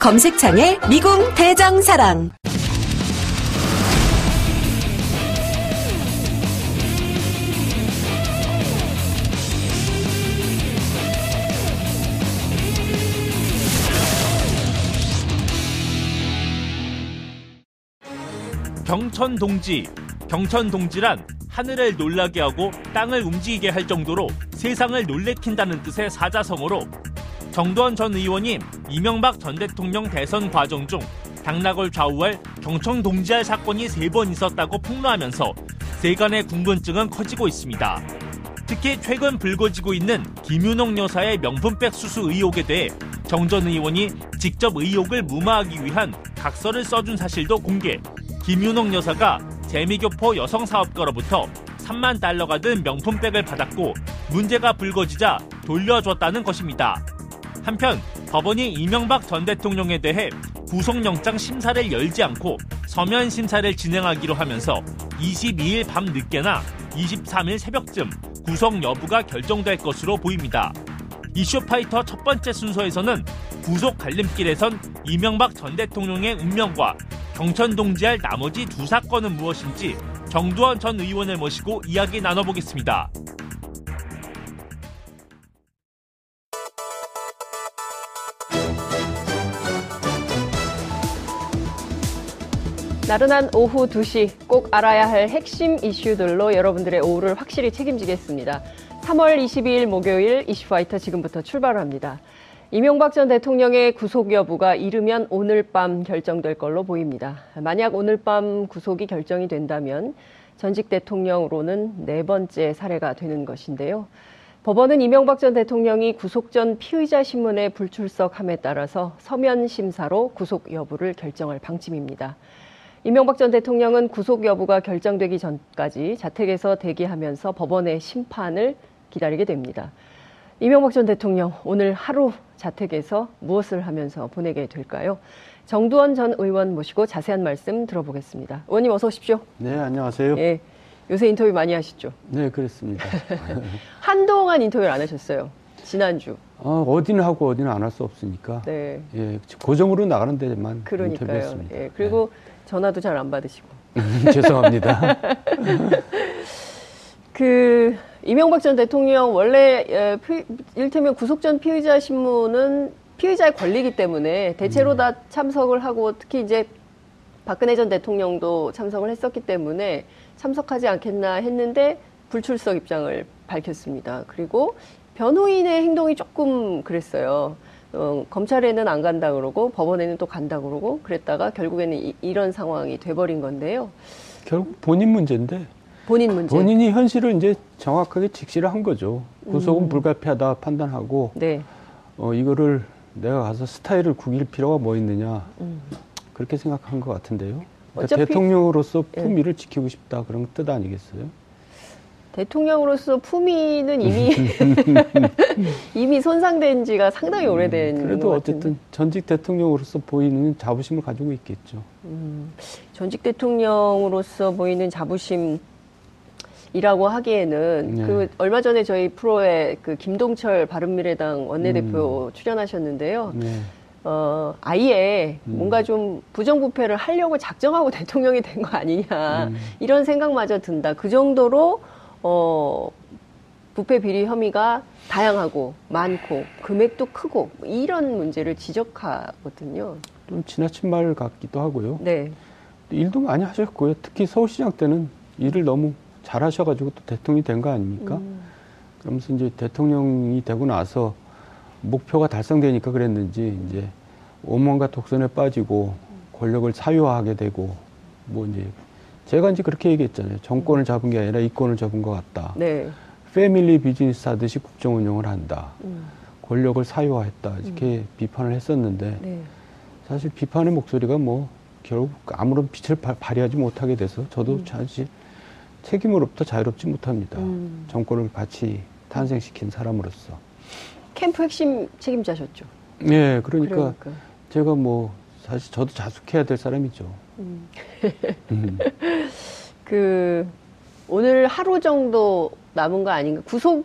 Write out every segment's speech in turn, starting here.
검색창에 미궁 대장사랑. 경천 동지. 경천 동지란 하늘을 놀라게 하고 땅을 움직이게 할 정도로 세상을 놀래킨다는 뜻의 사자성어로 정두원 전 의원이 이명박 전 대통령 대선 과정 중 당락을 좌우할 경청 동지할 사건이 세 번 있었다고 폭로하면서 세간의 궁금증은 커지고 있습니다. 특히 최근 불거지고 있는 김윤옥 여사의 명품백 수수 의혹에 대해 정 전 의원이 직접 의혹을 무마하기 위한 각서를 써준 사실도 공개. 김윤옥 여사가 재미교포 여성 사업가로부터 3만 달러가 든 명품백을 받았고 문제가 불거지자 돌려줬다는 것입니다. 한편 법원이 이명박 전 대통령에 대해 구속영장 심사를 열지 않고 서면 심사를 진행하기로 하면서 22일 밤 늦게나 23일 새벽쯤 구속 여부가 결정될 것으로 보입니다. 이슈파이터 첫 번째 순서에서는 구속 갈림길에선 이명박 전 대통령의 운명과 경천 동지할 나머지 두 사건은 무엇인지 정두원 전 의원을 모시고 이야기 나눠보겠습니다. 나른한 오후 2시 꼭 알아야 할 핵심 이슈들로 여러분들의 오후를 확실히 책임지겠습니다. 3월 22일 목요일 이슈파이터 지금부터 출발합니다. 이명박 전 대통령의 구속 여부가 이르면 오늘 밤 결정될 걸로 보입니다. 만약 오늘 밤 구속이 결정이 된다면 전직 대통령으로는 네 번째 사례가 되는 것인데요. 법원은 이명박 전 대통령이 구속 전 피의자 신문에 불출석함에 따라서 서면 심사로 구속 여부를 결정할 방침입니다. 이명박 전 대통령은 구속 여부가 결정되기 전까지 자택에서 대기하면서 법원의 심판을 기다리게 됩니다. 이명박 전 대통령 오늘 하루 자택에서 무엇을 하면서 보내게 될까요? 정두원 전 의원 모시고 자세한 말씀 들어보겠습니다. 의원님 어서 오십시오. 네, 안녕하세요. 예, 요새 인터뷰 많이 하시죠? 네, 그렇습니다. 한동안 인터뷰를 안 하셨어요. 지난주. 어, 어디는 하고 어디는 안 할 수 없으니까. 네. 예, 고정으로 나가는 데만 그러니까요. 인터뷰했습니다. 예, 그리고 전화도 잘 안 받으시고. 네. 죄송합니다. 그 이명박 전 대통령 원래 일테면 구속 전 피의자 신문은 피의자의 권리이기 때문에 대체로 음. 다 참석을 하고 특히 이제 박근혜 전 대통령도 참석을 했었기 때문에 참석하지 않겠나 했는데 불출석 입장을 밝혔습니다. 그리고 변호인의 행동이 조금 그랬어요. 어, 검찰에는 안 간다 그러고 법원에는 또 간다 그러고 그랬다가 결국에는 이, 런 상황이 돼버린 건데요. 결국 본인 문제인데 본인 문제. 본인이 현실을 이제 정확하게 직시를 한 거죠. 구속은 음. 불가피하다 판단하고 네. 어, 이거를 내가 가서 스타일을 구길 필요가 뭐 있느냐 음. 그렇게 생각한 것 같은데요. 그러니까 대통령으로서 예. 품위를 지키고 싶다 그런 뜻 아니겠어요? 대통령으로서 품위는 이미 이미 손상된 지가 상당히 오래된 음, 그래도 것 어쨌든 전직 대통령으로서 보이는 자부심을 가지고 있겠죠. 음, 전직 대통령으로서 보이는 자부심 이라고 하기에는 네. 그 얼마 전에 저희 프로에 그 김동철 바른미래당 원내대표 출연하셨는데요. 네. 어, 아예 음. 뭔가 좀 부정부패를 하려고 작정하고 대통령이 된 거 아니냐 음. 이런 생각마저 든다. 그 정도로 어, 부패 비리 혐의가 다양하고 많고 금액도 크고 이런 문제를 지적하거든요. 좀 지나친 말 같기도 하고요. 네. 일도 많이 하셨고요. 특히 서울시장 때는 일을 너무 잘 하셔가지고 또 대통령이 된 거 아닙니까? 음, 그러면서 이제 대통령이 되고 나서 목표가 달성되니까 그랬는지 이제 오만과 독선에 빠지고 권력을 사유화하게 되고 뭐 이제 제가 이제 그렇게 얘기했잖아요. 정권을 잡은 게 아니라 이권을 잡은 것 같다. 네. 패밀리 비즈니스 하듯이 국정 운영을 한다. 음, 권력을 사유화했다. 이렇게 비판을 했었는데 네. 사실 비판의 목소리가 뭐 결국 아무런 빛을 발- 발휘하지 못하게 돼서 저도 음. 사실 책임으로부터 자유롭지 못합니다. 음. 정권을 같이 탄생시킨 사람으로서. 캠프 핵심 책임자셨죠. 네, 그러니까, 그러니까. 제가 뭐 사실 저도 자숙해야 될 사람이죠. 음. 음. 그 오늘 하루 정도 남은 거 아닌가? 구속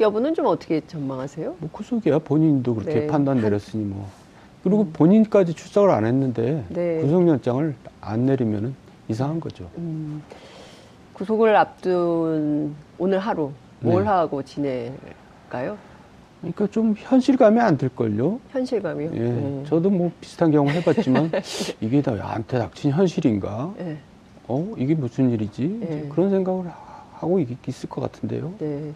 여부는 좀 어떻게 전망하세요? 뭐 구속이야 본인도 그렇게 네. 판단 내렸으니 뭐. 그리고 본인까지 출석을 안 했는데 네. 구속영장을 안 내리면은 이상한 거죠. 음, 구속을 앞둔 오늘 하루 뭘 네. 하고 지낼까요? 그러니까 좀 현실감이 안 들걸요. 현실감이요? 예, 네. 저도 뭐 비슷한 경험 해봤지만 이게 다 나한테 닥친 현실인가? 네. 어, 이게 무슨 일이지? 네. 그런 생각을 하- 하고 있- 있을 것 같은데요. 네.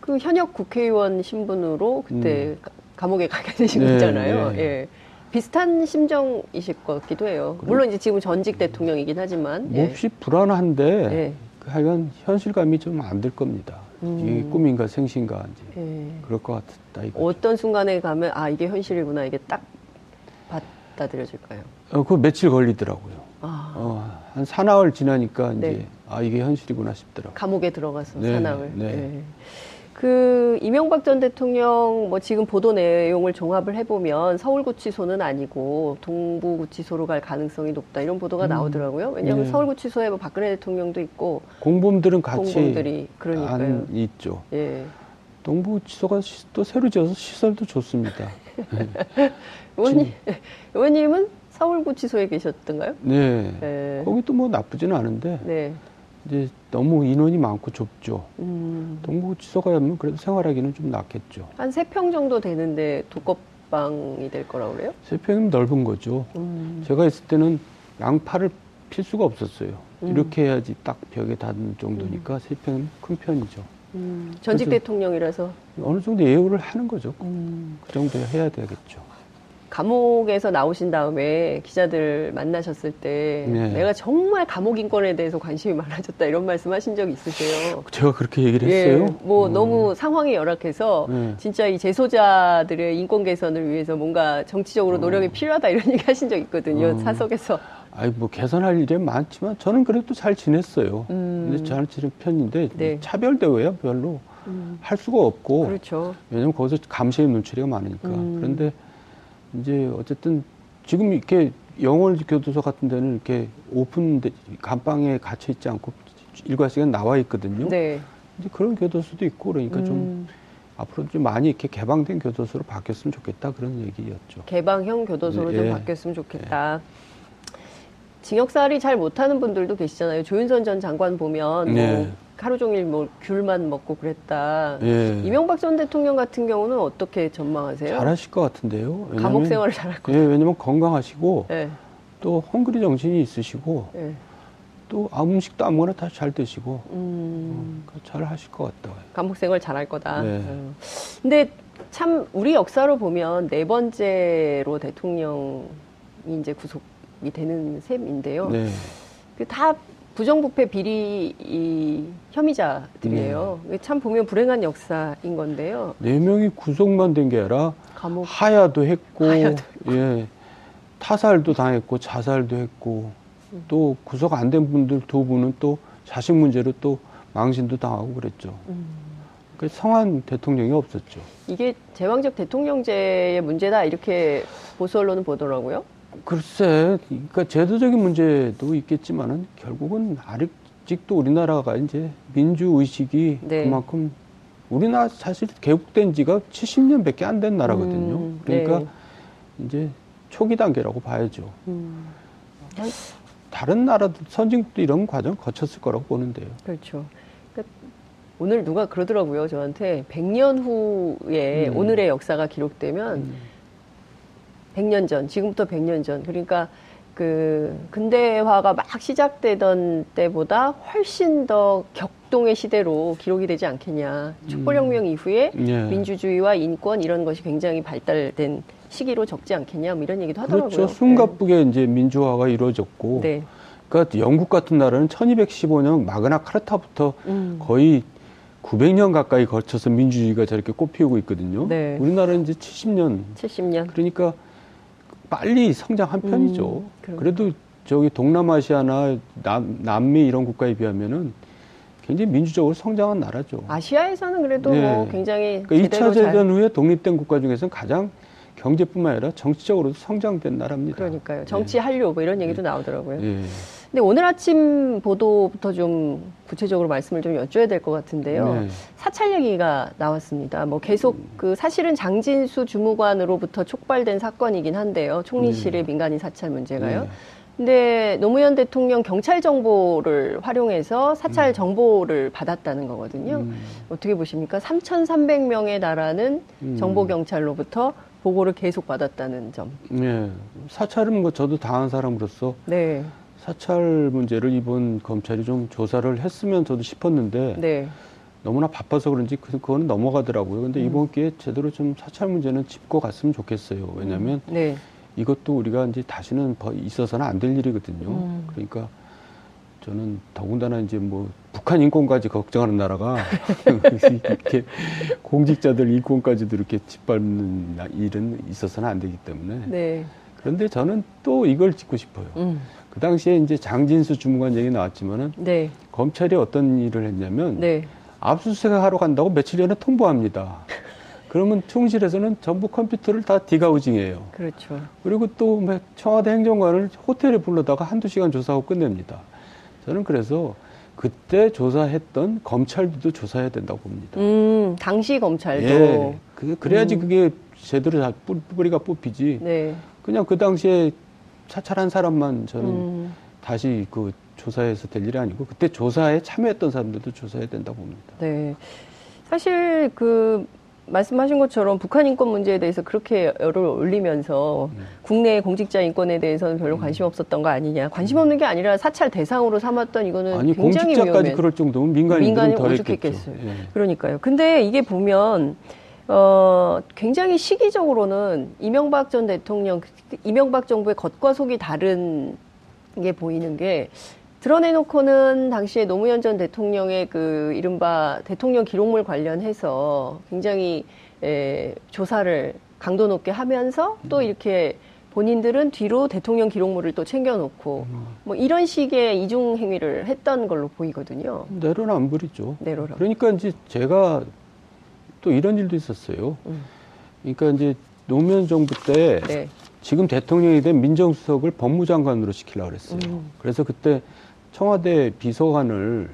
그 현역 국회의원 신분으로 그때 가- 감옥에 가게 되신 네, 거잖아요. 네. 예. 비슷한 심정이실 것 같기도 해요. 물론 이제 지금 전직 대통령이긴 하지만. 예. 몹시 불안한데 예. 그 하여간 현실감이 좀 안 들 겁니다. 음. 이게 꿈인가 생신가 이제 예. 그럴 것 같다 이거. 어떤 순간에 가면 아 이게 현실이구나 이게 딱 받아들여질까요? 어, 그 며칠 걸리더라고요. 아 어, 한 사나흘 지나니까 이제 네. 아 이게 현실이구나 싶더라고요. 감옥에 들어가서 네, 사남을. 네. 예. 그 이명박 전 대통령 뭐 지금 보도 내용을 종합을 해보면 서울구치소는 아니고 동부구치소로 갈 가능성이 높다 이런 보도가 나오더라고요. 왜냐하면 네. 서울구치소에 뭐 박근혜 대통령도 있고 공범들은 같이 공범들이 그러니까요. 안 있죠. 예. 동부지소가 시- 또 새로 지어서 시설도 좋습니다. 의원님, 의원님은 서울구치소에 계셨던가요? 네. 네. 거기도 뭐 나쁘지는 않은데 네. 이제 너무 인원이 많고 좁죠. 음, 동부지소가 하면 그래도 생활하기는 좀 낫겠죠. 한 세 평 정도 되는데 독거방이 될 거라고 그래요? 세 평이면 넓은 거죠. 음, 제가 있을 때는 양팔을 필 수가 없었어요. 음. 이렇게 해야지 딱 벽에 닿는 정도니까 세 평은 큰 편이죠. 음, 전직 대통령이라서 어느 정도 예우를 하는 거죠. 음, 그 정도 해야 되겠죠. 감옥에서 나오신 다음에 기자들 만나셨을 때 네. 내가 정말 감옥 인권에 대해서 관심이 많아졌다 이런 말씀 하신 적 있으세요? 제가 그렇게 얘기를 했어요. 예, 뭐 음. 너무 상황이 열악해서 네. 진짜 이 재소자들의 인권 개선을 위해서 뭔가 정치적으로 노력이 어. 필요하다 이런 얘기 하신 적 있거든요. 음. 사석에서. 아이 뭐 개선할 일이 많지만 저는 그래도 잘 지냈어요. 음. 근데 잘 지낸 편인데 네. 차별 대우야 별로 음, 할 수가 없고 그렇죠. 왜냐면 거기서 감시의 눈초리가 많으니까. 음. 그런데 이제 어쨌든 지금 이렇게 영월 교도소 같은 데는 이렇게 오픈 데- 감방에 갇혀 있지 않고 일과 시간 나와 있거든요. 네. 이제 그런 교도소도 있고 그러니까 좀 음, 앞으로 좀 많이 이렇게 개방된 교도소로 바뀌었으면 좋겠다 그런 얘기였죠. 개방형 교도소로 예. 좀 바뀌었으면 좋겠다. 징역살이 잘 못하는 분들도 계시잖아요. 조윤선 전 장관 보면 네. 뭐 하루 종일 뭐 귤만 먹고 그랬다. 예. 이명박 전 대통령 같은 경우는 어떻게 전망하세요? 잘하실 것 같은데요. 왜냐면- 감옥 생활을 잘할 것 예, 왜냐면 건강하시고 같아요. 또 헝그리 정신이 있으시고 예. 예. 또 아무 음식도 아무거나 다 잘 드시고 음, 그러니까 잘 하실 것 같다. 감옥 생활 잘할 거다. 네. 음. 근데 참 우리 역사로 보면 네 번째로 대통령이 이제 구속이 되는 셈인데요. 네. 그다 부정부패 비리 이 혐의자들이에요. 네. 참 보면 불행한 역사인 건데요. 네 명이 구속만 된 게 아니라 감옥 하야도 했고, 하야도 예, 타살도 당했고, 자살도 했고, 또 구속 안 된 분들 두 분은 또 자식 문제로 또 망신도 당하고 그랬죠. 음. 그 성한 대통령이 없었죠. 이게 제왕적 대통령제의 문제다 이렇게 보수 언론은 보더라고요. 글쎄, 그러니까 제도적인 문제도 있겠지만은 결국은 아직도 우리나라가 이제 민주 의식이 네. 그만큼 우리나라 사실 개국된 지가 70년밖에 안 된 나라거든요. 음, 그러니까 네. 이제 초기 단계라고 봐야죠. 음, 다른 나라도 선진국도 이런 과정 거쳤을 거라고 보는데요. 그렇죠. 그러니까 오늘 누가 그러더라고요 저한테 100년 후에 음. 오늘의 역사가 기록되면 100년 전, 지금부터 100년 전. 그러니까 그 근대화가 막 시작되던 때보다 훨씬 더 격동의 시대로 기록이 되지 않겠냐. 촛불혁명 이후에 예. 민주주의와 인권 이런 것이 굉장히 발달된 시기로 적지 않겠냐. 뭐 이런 얘기도 하더라고요. 그렇죠. 숨가쁘게 이제 민주화가 이루어졌고, 네. 그러니까 영국 같은 나라는 1215년 마그나 카르타부터 음. 거의 900년 가까이 거쳐서 민주주의가 저렇게 꽃피우고 있거든요. 네. 우리나라는 이제 70년 70년. 그러니까 빨리 성장한 편이죠. 음. 그래도 저기 동남아시아나 남, 남미 이런 국가에 비하면은 굉장히 민주적으로 성장한 나라죠. 아시아에서는 그래도 네. 뭐 굉장히 그러니까 제대로 2차 잘 대전 후에 독립된 국가 중에서는 가장 경제뿐만 아니라 정치적으로도 성장된 나라입니다. 그러니까요. 정치 한류 뭐 이런 얘기도 나오더라고요. 예. 근데 오늘 아침 보도부터 좀 구체적으로 말씀을 좀 여쭤야 될 것 같은데요. 네. 사찰 얘기가 나왔습니다. 뭐 계속 그 사실은 장진수 주무관으로부터 촉발된 사건이긴 한데요. 총리실의 민간인 사찰 문제가요. 네. 근데 노무현 대통령 경찰 정보를 활용해서 사찰 음. 정보를 받았다는 거거든요. 음, 어떻게 보십니까? 3,300명에 달하는 음. 정보 경찰로부터 보고를 계속 받았다는 점. 예. 사찰은 뭐 저도 당한 사람으로서 네, 사찰 문제를 이번 검찰이 좀 조사를 했으면 저도 싶었는데 네, 너무나 바빠서 그런지 그- 그거는 넘어가더라고요. 근데 음. 이번 기회에 제대로 좀 사찰 문제는 짚고 갔으면 좋겠어요. 왜냐하면 네. 이것도 우리가 이제 다시는 버- 있어서는 안 될 일이거든요. 음. 그러니까 저는 더군다나 이제 뭐 북한 인권까지 걱정하는 나라가 이렇게 공직자들 인권까지도 이렇게 짓밟는 나- 일은 있어서는 안 되기 때문에 네. 그런데 저는 또 이걸 짚고 싶어요. 음. 그 당시에 이제 장진수 주무관 얘기 나왔지만은 네. 검찰이 어떤 일을 했냐면 네. 압수수색 하러 간다고 며칠 전에 통보합니다. 그러면 총실에서는 전부 컴퓨터를 다 디가우징해요. 그렇죠. 그리고 또막 청와대 행정관을 호텔에 불러다가 한두 시간 조사하고 끝냅니다. 저는 그래서 그때 조사했던 검찰도 조사해야 된다고 봅니다. 음, 당시 검찰도. 예. 그, 그래야지 음. 그게 제대로 다 뿌- 뿌리가 뽑히지. 네. 그냥 그 당시에 사찰한 사람만 저는 음, 다시 그 조사해서 될 일이 아니고 그때 조사에 참여했던 사람들도 조사해야 된다고 봅니다. 네. 사실 그 말씀하신 것처럼 북한 인권 문제에 대해서 그렇게 열을 올리면서 음. 국내 공직자 인권에 대해서는 별로 관심 없었던 거 아니냐. 관심 없는 게 아니라 사찰 대상으로 삼았던 이거는 아니 굉장히 공직자까지 위험해. 그럴 정도면 민간인들은 오죽했겠어요. 했겠죠. 예. 그러니까요. 근데 이게 보면 어 굉장히 시기적으로는 이명박 전 대통령 이명박 정부의 겉과 속이 다른 게 보이는 게 드러내놓고는 당시에 노무현 전 대통령의 그 이른바 대통령 기록물 관련해서 굉장히 에, 조사를 강도 높게 하면서 또 이렇게 본인들은 뒤로 대통령 기록물을 또 챙겨놓고 뭐 이런 식의 이중 행위를 했던 걸로 보이거든요. 내로남불이죠. 내로라. 그러니까 이제 제가 또 이런 일도 있었어요. 음. 그러니까 이제 노무현 정부 때 네. 지금 대통령이 된 민정수석을 법무장관으로 시키려고 그랬어요. 음. 그래서 그때 청와대 비서관을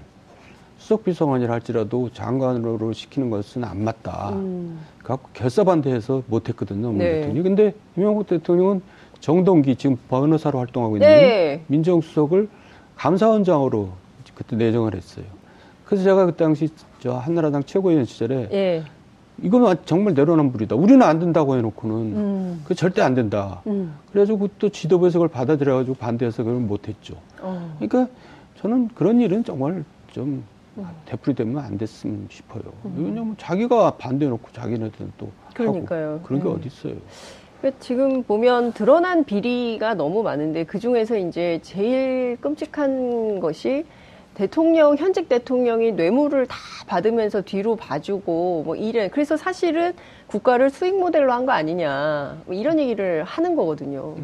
수석 비서관이라 할지라도 장관으로 시키는 것은 안 맞다. 음. 갖고 결사 반대해서 못했거든요. 노무현 네. 대통령이. 근데 이명박 대통령은 정동기 지금 변호사로 활동하고 있는 네. 민정수석을 감사원장으로 그때 내정을 했어요. 그래서 제가 그 당시 저 한나라당 최고위원 시절에 예. 이건 정말 내로남불이다. 우리는 안 된다고 해놓고는 음. 그 절대 안 된다. 음. 그래가지고 또 지도부에서 그걸 받아들여가지고 반대해서 그걸 못했죠. 어. 그러니까 저는 그런 일은 정말 좀 되풀이 되면 안 됐으면 싶어요. 왜냐면 자기가 반대해놓고 자기네들은 또 그러니까요. 하고 그런 게 음. 어디 있어요. 그러니까 지금 보면 드러난 비리가 너무 많은데 그 중에서 이제 제일 끔찍한 것이 대통령 현직 대통령이 뇌물을 다 받으면서 뒤로 봐주고 뭐 이래 그래서 사실은 국가를 수익 모델로 한 거 아니냐 뭐 이런 얘기를 하는 거거든요.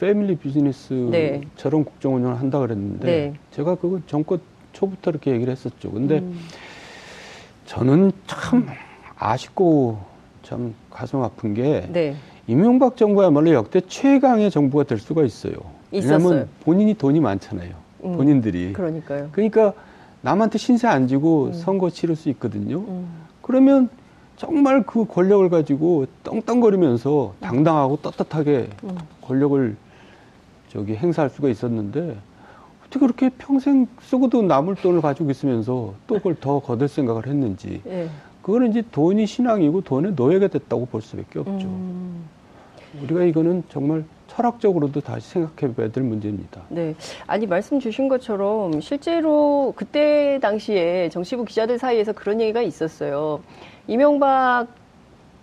패밀리 비즈니스처럼 네. 국정 운영을 한다 그랬는데 네. 제가 그거 정권 초부터 이렇게 얘기를 했었죠. 근데 음. 저는 참 아쉽고 참 가슴 아픈 게 네. 이명박 정부야말로 역대 최강의 정부가 될 수가 있어요. 있었어요. 왜냐하면 본인이 돈이 많잖아요. 음. 본인들이. 그러니까요. 그러니까 남한테 신세 안 지고 음. 선거 치를 수 있거든요. 음. 그러면 정말 그 권력을 가지고 떵떵거리면서 당당하고 떳떳하게 음. 권력을 저기 행사할 수가 있었는데 어떻게 그렇게 평생 쓰고도 남을 돈을 가지고 있으면서 또 그걸 더 거둘 생각을 했는지 예. 그거는 이제 돈이 신앙이고 돈의 노예가 됐다고 볼 수밖에 없죠. 음. 우리가 이거는 정말 철학적으로도 다시 생각해 봐야 될 문제입니다. 네. 아니, 말씀 주신 것처럼 실제로 그때 당시에 정치부 기자들 사이에서 그런 얘기가 있었어요. 이명박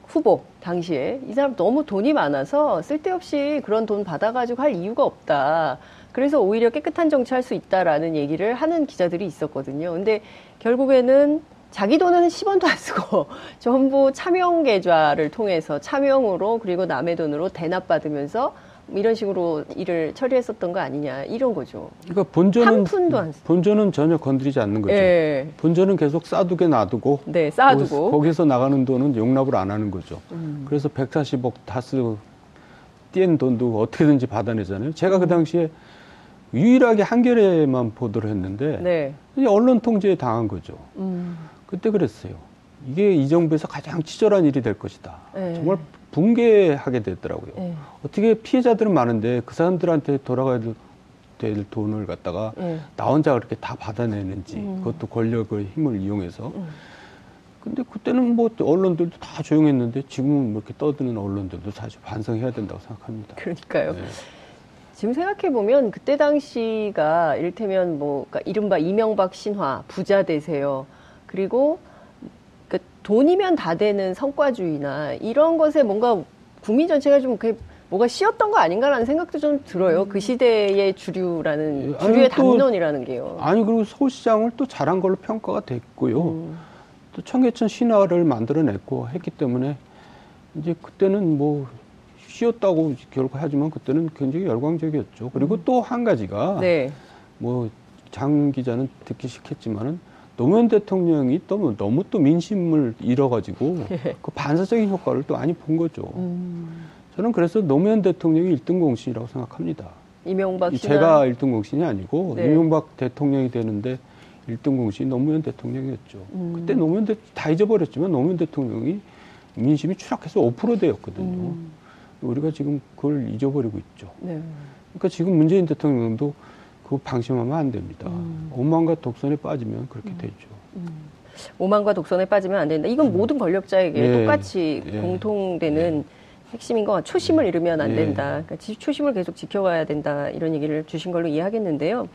후보 당시에 이 사람 너무 돈이 많아서 쓸데없이 그런 돈 받아가지고 할 이유가 없다. 그래서 오히려 깨끗한 정치할 수 있다라는 얘기를 하는 기자들이 있었거든요. 근데 결국에는 자기 돈은 10원도 안 쓰고 전부 차명 계좌를 통해서 차명으로 그리고 남의 돈으로 대납받으면서 뭐 이런 식으로 일을 처리했었던 거 아니냐 이런 거죠. 그러니까 본전은 한 푼도 안 쓰- 본전은 전혀 건드리지 않는 거죠. 예. 본전은 계속 싸두게 놔두고 네, 쌓아두고. 거기서, 나가는 돈은 용납을 안 하는 거죠. 음. 그래서 140억 다스 띄엔 돈도 어떻게든지 받아내잖아요. 제가 그 당시에 유일하게 한겨레만 보도를 했는데 네. 언론 통제에 당한 거죠. 음. 그때 그랬어요. 이게 이 정부에서 가장 치졸한 일이 될 것이다. 네. 정말 붕괴하게 됐더라고요. 네. 어떻게 피해자들은 많은데 그 사람들한테 돌아가야 될 돈을 갖다가 네. 나 혼자 그렇게 다 받아내는지 음. 그것도 권력의 힘을 이용해서 음. 근데 그때는 뭐 언론들도 다 조용했는데 지금은 뭐 이렇게 떠드는 언론들도 사실 반성해야 된다고 생각합니다. 그러니까요. 네. 지금 생각해 보면 그때 당시가 이를테면 뭐 그러니까 이른바 이명박 신화 부자 되세요. 그리고 그 돈이면 다 되는 성과주의나 이런 것에 뭔가 국민 전체가 좀 그게 뭐가 씌었던 거 아닌가라는 생각도 좀 들어요. 그 시대의 주류라는 예, 주류의 또- 담론이라는 게요. 아니 그리고 서울시장을 또 잘한 걸로 평가가 됐고요. 음. 또 청계천 신화를 만들어냈고 했기 때문에 이제 그때는 뭐 쉬었다고 결국 하지만 그때는 굉장히 열광적이었죠. 그리고 또한 가지가 음. 네. 뭐장 기자는 듣기 싫겠지만은 노무현 대통령이 또뭐 너무 또 민심을 잃어가지고 그 반사적인 효과를 또 많이 본 거죠. 음. 저는 그래서 노무현 대통령이 일등 공신이라고 생각합니다. 이명박 이 신화 제가 일등 공신이 아니고 네. 이명박 대통령이 되는데 일등 공신이 노무현 대통령이었죠. 음. 그때 노무현 대, 다 잊어버렸지만 노무현 대통령이 민심이 추락해서 5%대였거든요. 음. 우리가 지금 그걸 잊어버리고 있죠. 네. 그러니까 지금 문재인 대통령도 그거 방심하면 안 됩니다. 음. 오만과 독선에 빠지면 그렇게 되죠. 오만과 독선에 빠지면 안 된다. 이건 모든 권력자에게 예. 똑같이 예. 공통되는 핵심인 것 같아요. 초심을 잃으면 안 예. 된다. 그러니까 지- 초심을 계속 지켜가야 된다. 이런 얘기를 주신 걸로 이해하겠는데요.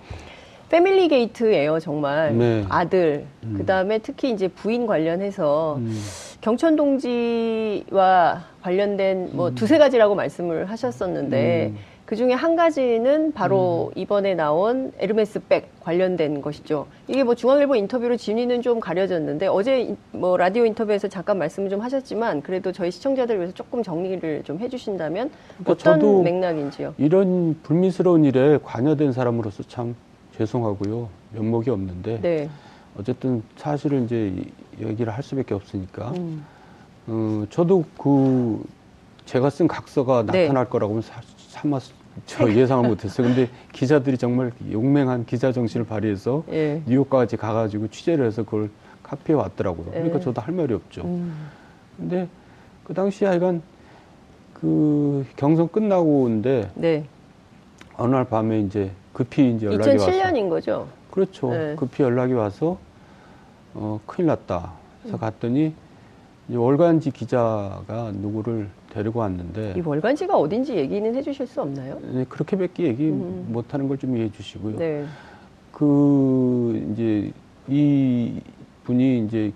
패밀리 게이트예요, 정말. 네. 아들, 음. 그 다음에 특히 이제 부인 관련해서 음. 경천 동지와 관련된 뭐 두세 가지라고 말씀을 하셨었는데 음. 그 중에 한 가지는 바로 이번에 나온 에르메스 백 관련된 것이죠. 이게 뭐 중앙일보 인터뷰로 진위는 좀 가려졌는데 어제 인- 뭐 라디오 인터뷰에서 잠깐 말씀을 좀 하셨지만 그래도 저희 시청자들 위해서 조금 정리를 좀 해주신다면 그러니까 어떤 맥락인지요. 이런 불미스러운 일에 관여된 사람으로서 참 죄송하고요. 면목이 없는데 네. 어쨌든 사실을 이제 이- 얘기를 할 수밖에 없으니까 음. 어, 저도 그 제가 쓴 각서가 네. 나타날 거라고는 사, 차마 저 예상을 못했어요. 근데 기자들이 정말 용맹한 기자 정신을 발휘해서 예. 뉴욕까지 가가지고 취재를 해서 그걸 카피해 왔더라고요. 그러니까 예. 저도 할 말이 없죠. 음. 근데 그 당시에 하여간 그 경선 끝나고인데 네. 어느 날 밤에 이제 급히 이제 연락이 와서 2007년인 거죠. 그렇죠. 네. 급히 연락이 와서 어 큰일 났다. 그래서 갔더니 월간지 기자가 누구를 데리고 왔는데 이 월간지가 어딘지 얘기는 해주실 수 없나요? 네, 그렇게밖에 얘기 음. 못하는 걸 좀 이해해 주시고요. 네. 그 이제 이 분이 이제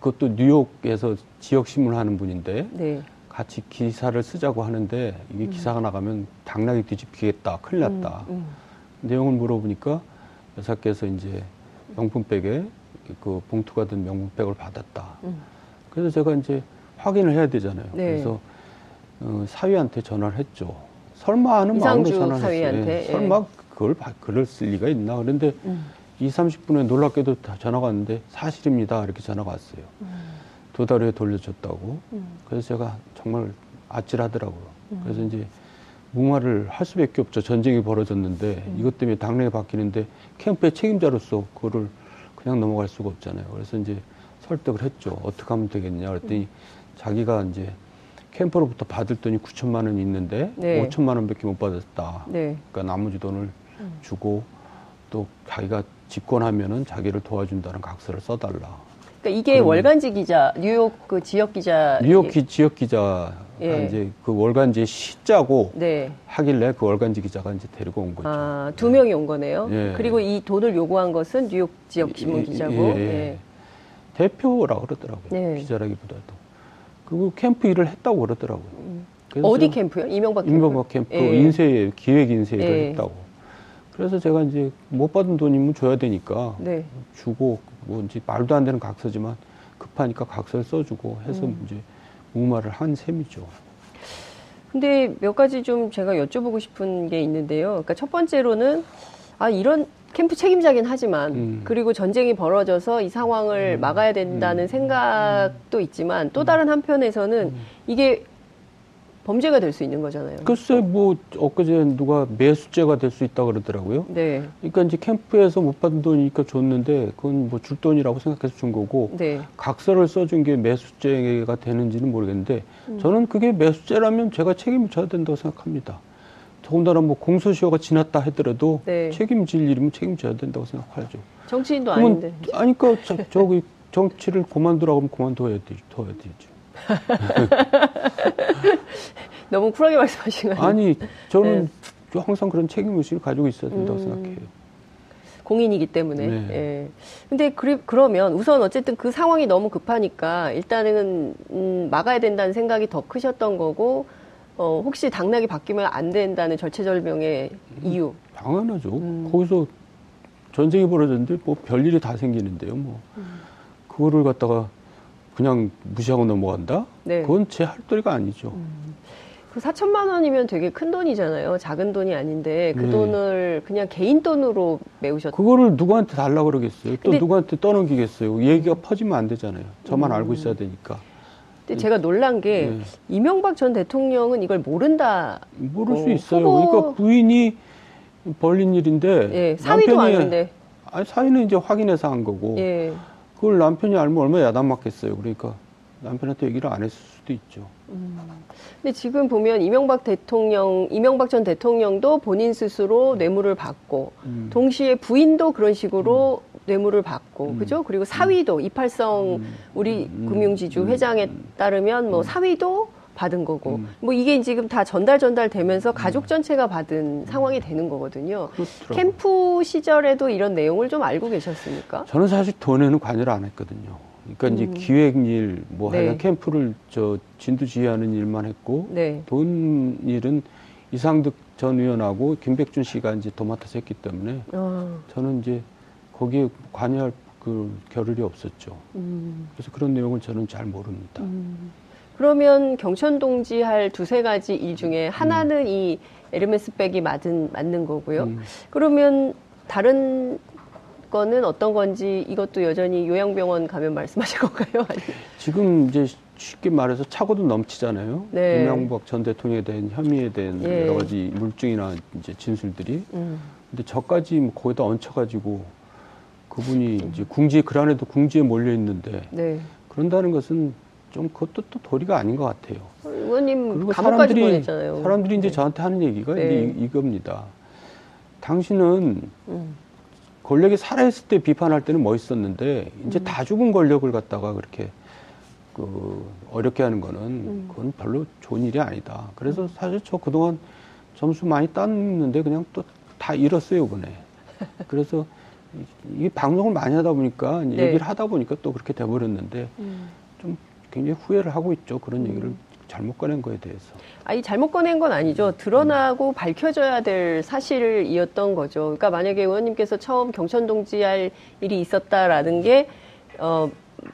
그것도 뉴욕에서 지역 신문 하는 분인데 네. 같이 기사를 쓰자고 하는데 이게 기사가 나가면 당나귀 뒤집히겠다, 큰일 났다. 음, 내용을 물어보니까 여사께서 이제 명품백에 그 봉투가 든 명품백을 받았다. 음. 그래서 제가 이제 확인을 해야 되잖아요. 네. 그래서 어, 사위한테 전화를 했죠. 설마 하는 마음으로 전화를 사위한테, 했어요. 예. 설마 그걸 바- 그럴 쓸 리가 있나? 그런데 음. 2, 30분에 놀랍게도 다 전화가 왔는데 사실입니다. 이렇게 전화가 왔어요. 두달 후에 돌려줬다고. 음. 그래서 제가 정말 아찔하더라고요. 그래서 이제 무마를 할 수밖에 없죠. 전쟁이 벌어졌는데 음. 이것 때문에 당내에 바뀌는데 캠프의 책임자로서 그거를 그냥 넘어갈 수가 없잖아요. 그래서 이제 설득을 했죠. 어떻게 하면 되겠냐 그랬더니 음. 자기가 이제 캠프로부터 받을 돈이 9천만 원이 있는데 네. 5천만 원밖에 못 받았다. 네. 그러니까 나머지 돈을 주고 또 자기가 집권하면은 자기를 도와준다는 각서를 써달라. 그러니까 이게 월간지 기자, 뉴욕 그 지역 기자. 뉴욕 기, 지역 기자가 예. 이제 그 월간지에 시자고 네. 하길래 그 월간지 기자가 이제 데리고 온 거죠. 아, 두 명이 온 거네요. 예. 그리고 이 돈을 요구한 것은 뉴욕 지역 신문 예, 기자고. 예, 예. 예. 대표라고 그러더라고요. 네. 기자라기보다도. 그리고 캠프 일을 했다고 그러더라고요. 그래서 어디 캠프요? 이명박 캠프. 인건박 캠프 예. 인쇄 기획 인쇄를 예. 했다고. 그래서 제가 이제 못 받은 돈이면 줘야 되니까 네. 주고 뭐 이제 말도 안 되는 각서지만 급하니까 각서를 써주고 해서 음. 이제 무마를 한 셈이죠. 근데 몇 가지 좀 제가 여쭤보고 싶은 게 있는데요. 그러니까 첫 번째로는 아 이런 캠프 책임자긴 하지만 음. 그리고 전쟁이 벌어져서 이 상황을 막아야 된다는 생각도 있지만 또 다른 한편에서는 이게 범죄가 될 수 있는 거잖아요. 글쎄 뭐 엊그제 누가 매수죄가 될 수 있다 그러더라고요. 네, 그러니까 이제 캠프에서 못 받은 돈이니까 줬는데 그건 뭐 줄 돈이라고 생각해서 준 거고 네. 각서를 써준 게 매수죄가 되는지는 모르겠는데 음. 저는 그게 매수죄라면 제가 책임을 져야 된다고 생각합니다. 더군다나 뭐 공소시효가 지났다 하더라도 네. 책임질 일이면 책임져야 된다고 생각하죠. 정치인도 아닌데. 아니 그러니까 저, 저기 정치를 그만두라고 하면 그만둬야 되, 둬야 되죠. 너무 쿨하게 말씀하신 거 아니에요? 아니 저는 항상 그런 책임 의식을 가지고 있어야 된다고 네. 음. 생각해요. 공인이기 때문에. 네. 예. 근데 그리, 그러면 우선 어쨌든 그 상황이 너무 급하니까 일단은 음, 막아야 된다는 생각이 더 크셨던 거고 어, 혹시 당락이 바뀌면 안 된다는 절체절명의 이유. 당연하죠. 음. 거기서 전쟁이 벌어졌는데 뭐 별일이 다 생기는데요. 뭐 음. 그거를 갖다가 그냥 무시하고 넘어간다? 네. 그건 제 할 도리가 아니죠. 그 4천만 원이면 되게 큰 돈이잖아요. 작은 돈이 아닌데 그 네. 돈을 그냥 개인 돈으로 메우셨다. 그거를 누구한테 달라 그러겠어요. 또 근데- 누구한테 떠넘기겠어요. 얘기가 퍼지면 안 되잖아요. 저만 음. 알고 있어야 되니까. 근데 제가 놀란 게 네. 이명박 전 대통령은 이걸 모른다. 모를 수 어, 있어요. 후보- 그러니까 부인이 벌린 일인데 예, 사위도 남편이- 아는데. 아니 사위는 이제 확인해서 한 거고 예. 그걸 남편이 알면 얼마나 야단 맞겠어요. 그러니까 남편한테 얘기를 안 했을 수도 있죠. 근데 지금 보면 이명박 대통령, 이명박 전 대통령도 본인 스스로 뇌물을 받고, 음. 동시에 부인도 그런 식으로 뇌물을 받고, 음. 그죠? 그리고 사위도 이팔성 음. 우리 음. 금융지주 음. 회장에 따르면 뭐 사위도 받은 거고, 음. 뭐 이게 지금 다 전달 전달 되면서 가족 전체가 받은 상황이 되는 거거든요. 그렇더라고요. 캠프 시절에도 이런 내용을 좀 알고 계셨습니까? 저는 사실 돈에는 관여를 안 했거든요. 그러니까 이제 음. 기획일, 뭐 네. 하여간 캠프를 저 진두지휘하는 일만 했고 네. 돈 일은 이상득 전 의원하고 김백준 씨가 이제 도맡아서 했기 때문에 어, 저는 이제 거기에 관여할 그 겨를이 없었죠. 음. 그래서 그런 내용을 저는 잘 모릅니다. 그러면 경천 동지 할 두세 가지 일 중에 하나는 이 에르메스 백이 맞은, 맞는 거고요. 음. 그러면 다른 거는 어떤 건지 이것도 여전히 요양병원 가면 말씀하실 건가요? 지금 이제 쉽게 말해서 차고도 넘치잖아요. 네. 이명박 전 대통령에 대한 혐의에 대한 예. 여러 가지 물증이나 이제 진술들이 음. 근데 저까지 뭐 거기다 얹혀가지고 그분이 이제 궁지에 그 안에도 궁지에 몰려 있는데 네. 그런다는 것은 좀 그것도 또 도리가 아닌 것 같아요. 의원님 그리고 사람들이 보냈잖아요. 사람들이 이제 네. 저한테 하는 얘기가 네. 이- 이겁니다. 당신은 음. 권력이 살아있을 때 비판할 때는 멋있었는데 이제 음. 다 죽은 권력을 갖다가 그렇게 그 어렵게 하는 거는 음. 그건 별로 좋은 일이 아니다. 그래서 사실 저 그동안 점수 많이 땄는데 그냥 또 다 잃었어요, 이번에. 그래서 이- 방송을 많이 하다 보니까 네. 얘기를 하다 보니까 또 그렇게 돼버렸는데 음. 좀 굉장히 후회를 하고 있죠. 그런 얘기를 잘못 꺼낸 거에 대해서. 아니 잘못 꺼낸 건 아니죠. 드러나고 밝혀져야 될 사실이었던 거죠. 그러니까 만약에 의원님께서 처음 경천 동지할 일이 있었다라는 게 어,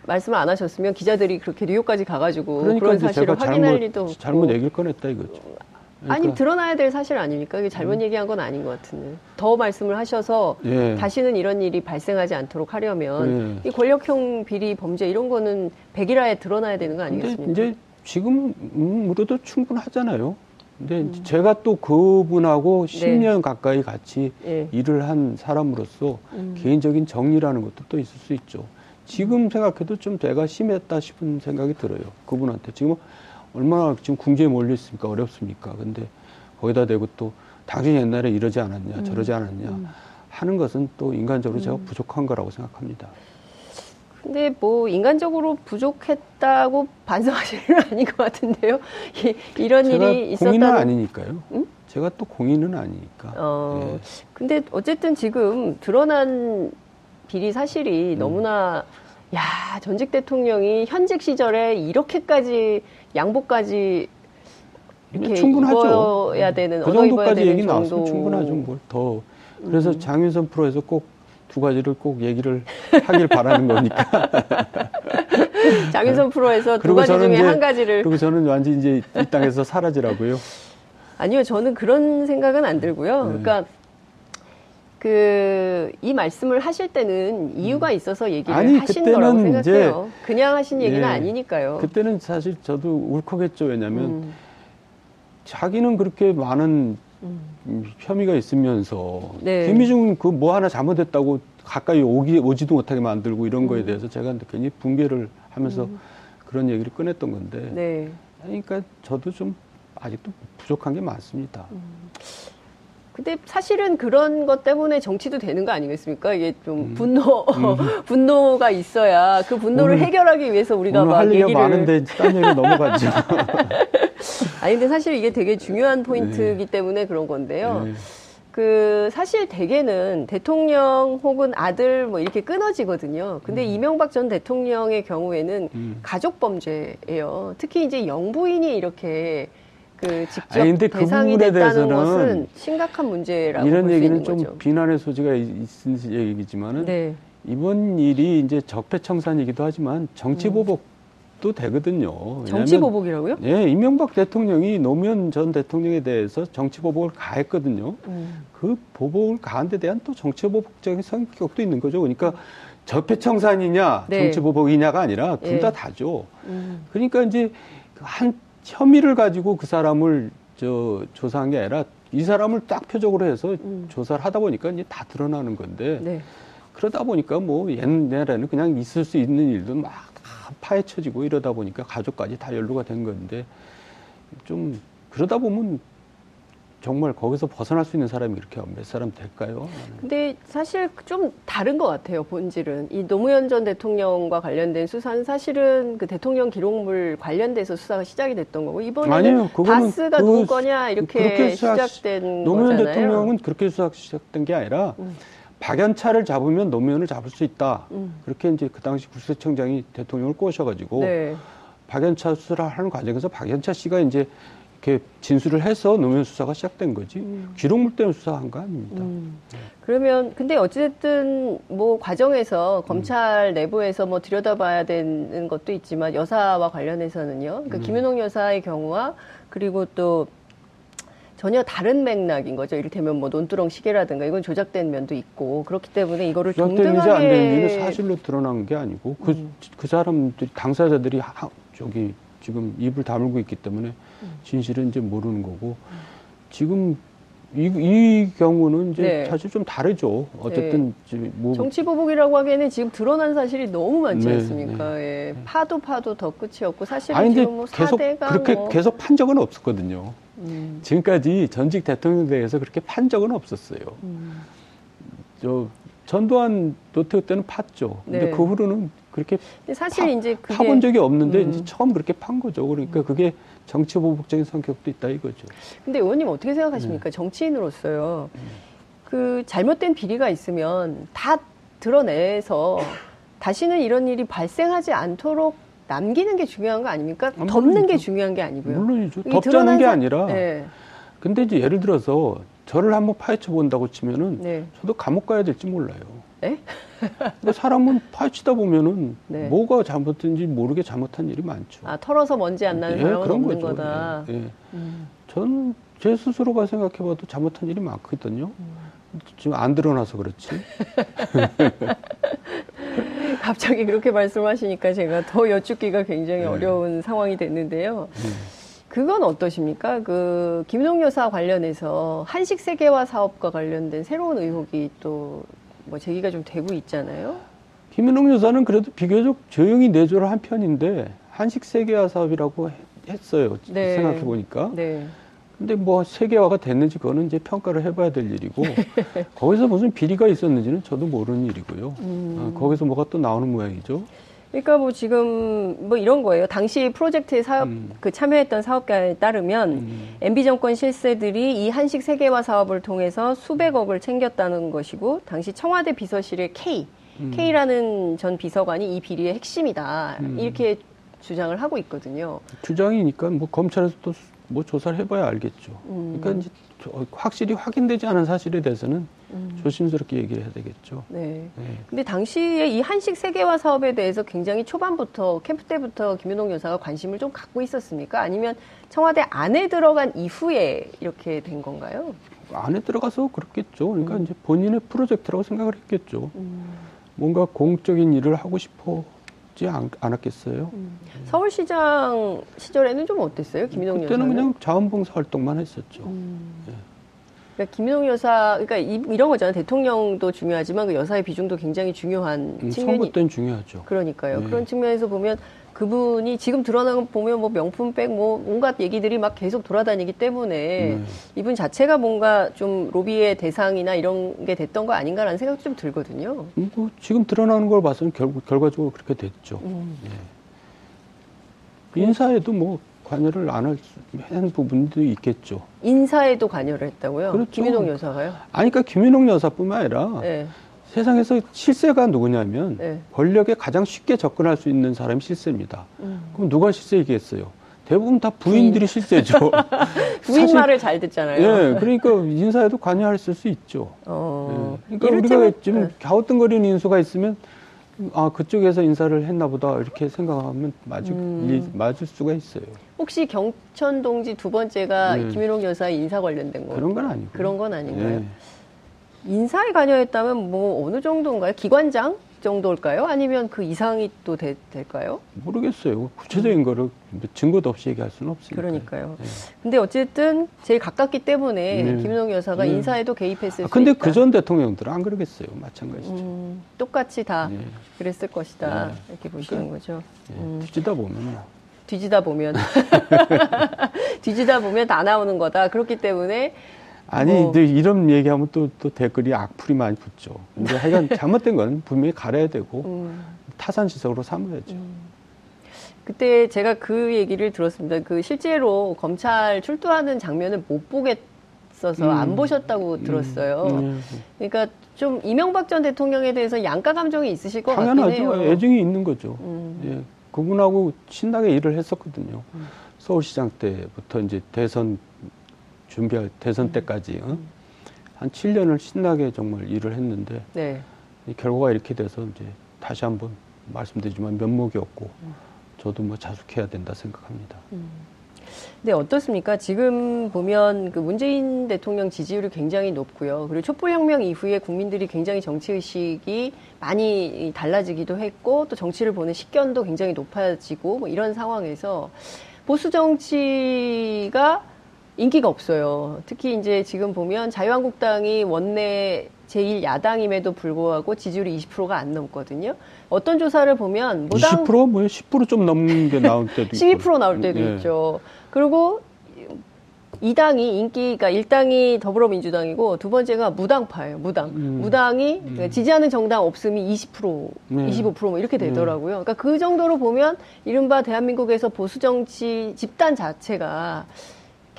말씀을 안 하셨으면 기자들이 그렇게 뉴욕까지 가가지고 그러니까 그런 사실을 확인할 잘못, 리도 없고. 잘못 얘기를 꺼냈다 이거죠. 아니 그러니까, 드러나야 될 사실 아닙니까? 이게 잘못 얘기한 건 아닌 것 같은데 더 말씀을 하셔서 예. 다시는 이런 일이 발생하지 않도록 하려면 예. 이 권력형 비리 범죄 이런 거는 백일화에 드러나야 되는 거 아니겠습니까? 이제 지금으로도 충분하잖아요. 근데 음. 제가 또 그분하고 10년 가까이 같이 예. 일을 한 사람으로서 음. 개인적인 정리라는 것도 또 있을 수 있죠. 지금 생각해도 좀 제가 심했다 싶은 생각이 들어요. 그분한테. 지금 얼마나 지금 궁지에 몰려 있습니까? 어렵습니까? 근데 거기다 대고 또 당신 옛날에 이러지 않았냐, 저러지 않았냐 하는 것은 또 인간적으로 제가 부족한 거라고 생각합니다. 근데 뭐 인간적으로 부족했다고 반성하시는 건 아닌 것 같은데요. 이, 제가 일이 공인은 있었다는. 아니니까요. 제가 또 공인은 아니니까. 어, 예. 근데 어쨌든 지금 드러난 비리 사실이 음. 너무나 야 전직 대통령이 현직 시절에 이렇게까지 양복까지 이렇게 충분하죠. 입어야 되는 그 정도까지 얘기 나왔으면. 충분하죠. 뭘 더. 그래서 음. 장윤선 프로에서 꼭 두 가지를 꼭 얘기를 하길 바라는 거니까. 장윤선 프로에서 두 가지 중에 이제- 한 가지를 그리고 저는 완전히 이제 이 땅에서 사라지라고요. 아니요, 저는 그런 생각은 안 들고요. 네. 그러니까 그 이 말씀을 하실 때는 이유가 있어서 얘기를 음. 아니, 하신 거라고 생각해요. 그냥 하신 얘기는 예. 아니니까요. 그때는 사실 저도 울컥했죠. 왜냐하면 음, 자기는 그렇게 많은 음. 음, 혐의가 있으면서 네. 김희중 그 뭐 하나 잘못했다고 가까이 오기 오지도 못하게 만들고 이런 거에 음. 대해서 제가 괜히 붕괴를 하면서 그런 얘기를 꺼냈던 건데 네. 그러니까 저도 좀 아직도 부족한 게 많습니다. 음. 근데 사실은 그런 것 때문에 정치도 되는 거 아니겠습니까? 이게 좀 음. 분노, 분노가 있어야 그 분노를 오늘- 해결하기 위해서 우리가 막 얘기를. 많은데 딴 얘기 넘어가죠. 아니, 근데 사실 이게 되게 중요한 포인트이기 때문에 그런 건데요. 네. 그 사실 대개는 대통령 혹은 아들 뭐 이렇게 끊어지거든요. 근데 이명박 전 대통령의 경우에는 음. 가족 범죄예요. 특히 이제 영부인이 이렇게 그 직접 아니, 근데 그 대상이 부분에 됐다는 대해서는 것은 심각한 문제라고 이런 얘기는 좀 거죠. 비난의 소지가 있- 있는 얘기지만은 네. 이번 일이 이제 적폐청산이기도 하지만 정치보복도 되거든요. 왜냐하면 정치 보복이라고요? 예, 이명박 대통령이 노무현 전 대통령에 대해서 정치 보복을 가했거든요. 음. 그 보복을 가한 데 대한 또 정치 보복적인 성격도 있는 거죠. 그러니까 적폐청산이냐 네. 정치 보복이냐가 아니라 둘 예. 다 다죠. 음. 그러니까 이제 한 혐의를 가지고 그 사람을 저 조사한 게 아니라 이 사람을 딱 표적으로 해서 음. 조사를 하다 보니까 이제 다 드러나는 건데 네. 그러다 보니까 뭐 옛날에는 그냥 있을 수 있는 일도 막다 파헤쳐지고 이러다 보니까 가족까지 다 연루가 된 건데 좀 그러다 보면 정말 거기서 벗어날 수 있는 사람이 이렇게 몇 사람 될까요? 근데 사실 좀 다른 것 같아요, 본질은. 이 노무현 전 대통령과 관련된 수사는 사실은 그 대통령 기록물 관련돼서 수사가 시작이 됐던 거고, 이번에는 바스가 그 누구 거냐, 이렇게 시작된 노무현 거잖아요. 대통령은 그렇게 수사 시작된 게 아니라 음. 박연차를 잡으면 노무현을 잡을 수 있다. 음. 그렇게 이제 그 당시 국세청장이 대통령을 꼬셔가지고 네. 박연차 수사를 하는 과정에서 박연차 씨가 이제 이렇게 진술을 해서 노무현 수사가 시작된 거지 기록물 때문에 수사한 거 아닙니다. 음. 그러면 근데 어찌됐든 뭐 과정에서 검찰 내부에서 뭐 들여다봐야 되는 것도 있지만 여사와 관련해서는요. 그러니까 김윤옥 여사의 경우와 그리고 또 전혀 다른 맥락인 거죠. 이를테면 뭐 논두렁 시계라든가 이건 조작된 면도 있고 그렇기 때문에 이거를 수사되는지 안 동등하게 사실로 드러난 게 아니고 그, 음. 그 사람들이 당사자들이 하, 저기 지금 입을 다물고 있기 때문에 음. 진실은 이제 모르는 거고 지금 이, 이 경우는 이제 네. 사실 좀 다르죠. 어쨌든 이제 뭐 정치 보복이라고 하기에는 지금 드러난 사실이 너무 많지 네, 않습니까? 예. 파도 파도 더 끝이 없고 사실은 아니 근데 지금 뭐 계속 4대가 그렇게 뭐 계속 판 적은 없었거든요. 음, 지금까지 전직 대통령에 대해서 그렇게 판 적은 없었어요. 음. 저 전두환 노태우 때는 팠죠. 근데 네. 그 후로는 그렇게 사실 파- 이제 그게 파본 적이 없는데 음. 이제 처음 그렇게 판 거죠. 그러니까 그게 정치 보복적인 성격도 있다 이거죠. 근데 의원님 어떻게 네. 생각하십니까? 정치인으로서요. 그 잘못된 비리가 있으면 다 드러내서 다시는 이런 일이 발생하지 않도록 남기는 게 중요한 거 아닙니까? 아, 덮는 게. 중요한 게 아니고요. 물론이죠. 덮자는 게 사- 아니라 네. 근데 이제 예를 들어서 저를 한번 파헤쳐 본다고 치면은 네. 저도 감옥 가야 될지 몰라요. 네? 근데 사람은 파헤치다 보면은 네. 뭐가 잘못된지 모르게 잘못한 일이 많죠. 아, 털어서 먼지 안 나는 예, 사람은 그런 없는 거죠. 거다. 예, 예. 음. 저는 제 스스로가 생각해봐도 잘못한 일이 많거든요. 음. 지금 안 드러나서 그렇지. 갑자기 그렇게 말씀하시니까 제가 더 여쭙기가 굉장히 네. 어려운 상황이 됐는데요. 음. 그건 어떠십니까? 그 김용 여사 관련해서 한식 세계화 사업과 관련된 새로운 의혹이 또 뭐 제기가 좀 되고 있잖아요. 김인홍 여사는 그래도 비교적 조용히 내조를 한 편인데 한식 세계화 사업이라고 해- 했어요. 네. 생각해 보니까. 네. 근데 뭐 세계화가 됐는지 그거는 이제 평가를 해봐야 될 일이고 거기서 무슨 비리가 있었는지는 저도 모르는 일이고요. 음. 아, 거기서 뭐가 또 나오는 모양이죠. 그러니까 뭐 지금 뭐 이런 거예요. 당시 프로젝트에 사업 음. 그 참여했던 사업가에 따르면 음. MB 정권 실세들이 이 한식 세계화 사업을 통해서 수백억을 챙겼다는 것이고 당시 청와대 비서실의 K 음. K라는 전 비서관이 이 비리의 핵심이다 음. 이렇게 주장을 하고 있거든요. 주장이니까 뭐 검찰에서 또 수- 뭐 조사를 해봐야 알겠죠. 그러니까 이제 저- 확실히 확인되지 않은 사실에 대해서는 조심스럽게 얘기를 해야 되겠죠. 네. 네. 근데 당시에 이 한식 세계화 사업에 대해서 굉장히 초반부터 캠프 때부터 김윤홍 여사가 관심을 좀 갖고 있었습니까? 아니면 청와대 안에 들어간 이후에 이렇게 된 건가요? 안에 들어가서 그렇겠죠. 그러니까 음. 이제 본인의 프로젝트라고 생각을 했겠죠. 뭔가 공적인 일을 하고 싶 었지 않, 않았겠어요. 음. 서울시장 시절에는 좀 어땠어요, 김윤홍 여사는? 그때는 그냥 자원봉사 활동만 했었죠. 그러니까 김윤홍 여사, 그러니까 이, 런 거잖아요. 대통령도 중요하지만 그 여사의 비중도 굉장히 중요한 음, 측면이 선거 때는 중요하죠. 그러니까요. 네. 그런 측면에서 보면 그분이 지금 드러나는 거 보면 뭐 명품백 뭐 온갖 얘기들이 막 계속 돌아다니기 때문에 네. 이분 자체가 뭔가 좀 로비의 대상이나 이런 게 됐던 거 아닌가라는 생각도 좀 들거든요. 음, 뭐 지금 드러나는 걸 봐서는 결국 결과적으로 그렇게 됐죠. 음. 예. 인사에도 뭐 관여를 안 한 부분도 있겠죠. 인사에도 관여를 했다고요? 그렇죠. 김윤홍 여사가요? 아니, 그러니까 김윤홍 여사뿐만 아니라 네. 세상에서 실세가 누구냐면 네. 권력에 가장 쉽게 접근할 수 있는 사람이 실세입니다. 그럼 누가 실세이겠어요? 대부분 다 부인들이 실세죠. 부인 사실- 말을 잘 듣잖아요. 예, 그러니까 인사에도 관여했을 수 있죠. 어, 예. 그러니까 우리가 이를테면- 지금 네. 갸우뚱거리는 인수가 있으면 아 그쪽에서 인사를 했나 보다 이렇게 생각하면 맞을, 음. 리- 맞을 수가 있어요. 혹시 경천 동지 두 번째가 네. 김윤홍 여사의 인사 관련된 거 그런 건 아니고. 그런 건 아닌가요? 예. 인사에 관여했다면 뭐 어느 정도인가요? 기관장 정도일까요? 아니면 그 이상이 또 되- 될까요? 모르겠어요. 구체적인 거를 증거도 없이 얘기할 수는 없으니까. 그러니까요. 예. 근데 어쨌든 제일 가깝기 때문에 네. 김윤홍 여사가 네. 인사에도 개입했을 아, 수 근데. 그 전 대통령들은 안 그러겠어요. 마찬가지죠. 음, 똑같이 다 예. 그랬을 것이다 네. 이렇게 보시는 거죠. 예. 음, 뒤지다 보면 뭐. 뒤지다 보면 뒤지다 보면 다 나오는 거다. 그렇기 때문에 아니, 뭐. 근데 이런 얘기하면 또, 또 댓글이 악플이 많이 붙죠. 근데 하여간 잘못된 건 분명히 가려야 되고 음, 타산지석으로 삼아야죠. 그때 제가 그 얘기를 들었습니다. 그 실제로 검찰 출두하는 장면을 못 보겠어서 음. 안 보셨다고 들었어요. 음, 그러니까 좀 이명박 전 대통령에 대해서 양가 감정이 있으실 것 같긴 당연하죠. 해요. 애정이 있는 거죠. 음. 예. 그분하고 신나게 일을 했었거든요. 서울시장 때부터 이제 대선 준비할 대선 음. 때까지 어? 한 7년을 신나게 정말 일을 했는데 네. 이 결과가 이렇게 돼서 이제 다시 한번 말씀드리지만 면목이 없고 저도 뭐 자숙해야 된다 생각합니다. 네, 어떻습니까? 지금 보면 그 문재인 대통령 지지율이 굉장히 높고요. 그리고 촛불혁명 이후에 국민들이 굉장히 정치의식이 많이 달라지기도 했고, 또 정치를 보는 식견도 굉장히 높아지고, 뭐 이런 상황에서 보수 정치가 인기가 없어요. 특히 이제 지금 보면 자유한국당이 원내 제1야당임에도 불구하고 지지율이 20%가 안 넘거든요. 어떤 조사를 보면 무당 20%? 뭐요? 10%좀 넘는 게 나올 때도 있고. 12% 나올 때도 예. 있죠. 그리고 이 당이 인기가 일당이 더불어민주당이고 두 번째가 무당파예요. 무당. 음. 무당이 그러니까 지지하는 정당 없음이 20%, 네. 25%뭐 이렇게 되더라고요. 그러니까 그 정도로 보면 이른바 대한민국에서 보수 정치 집단 자체가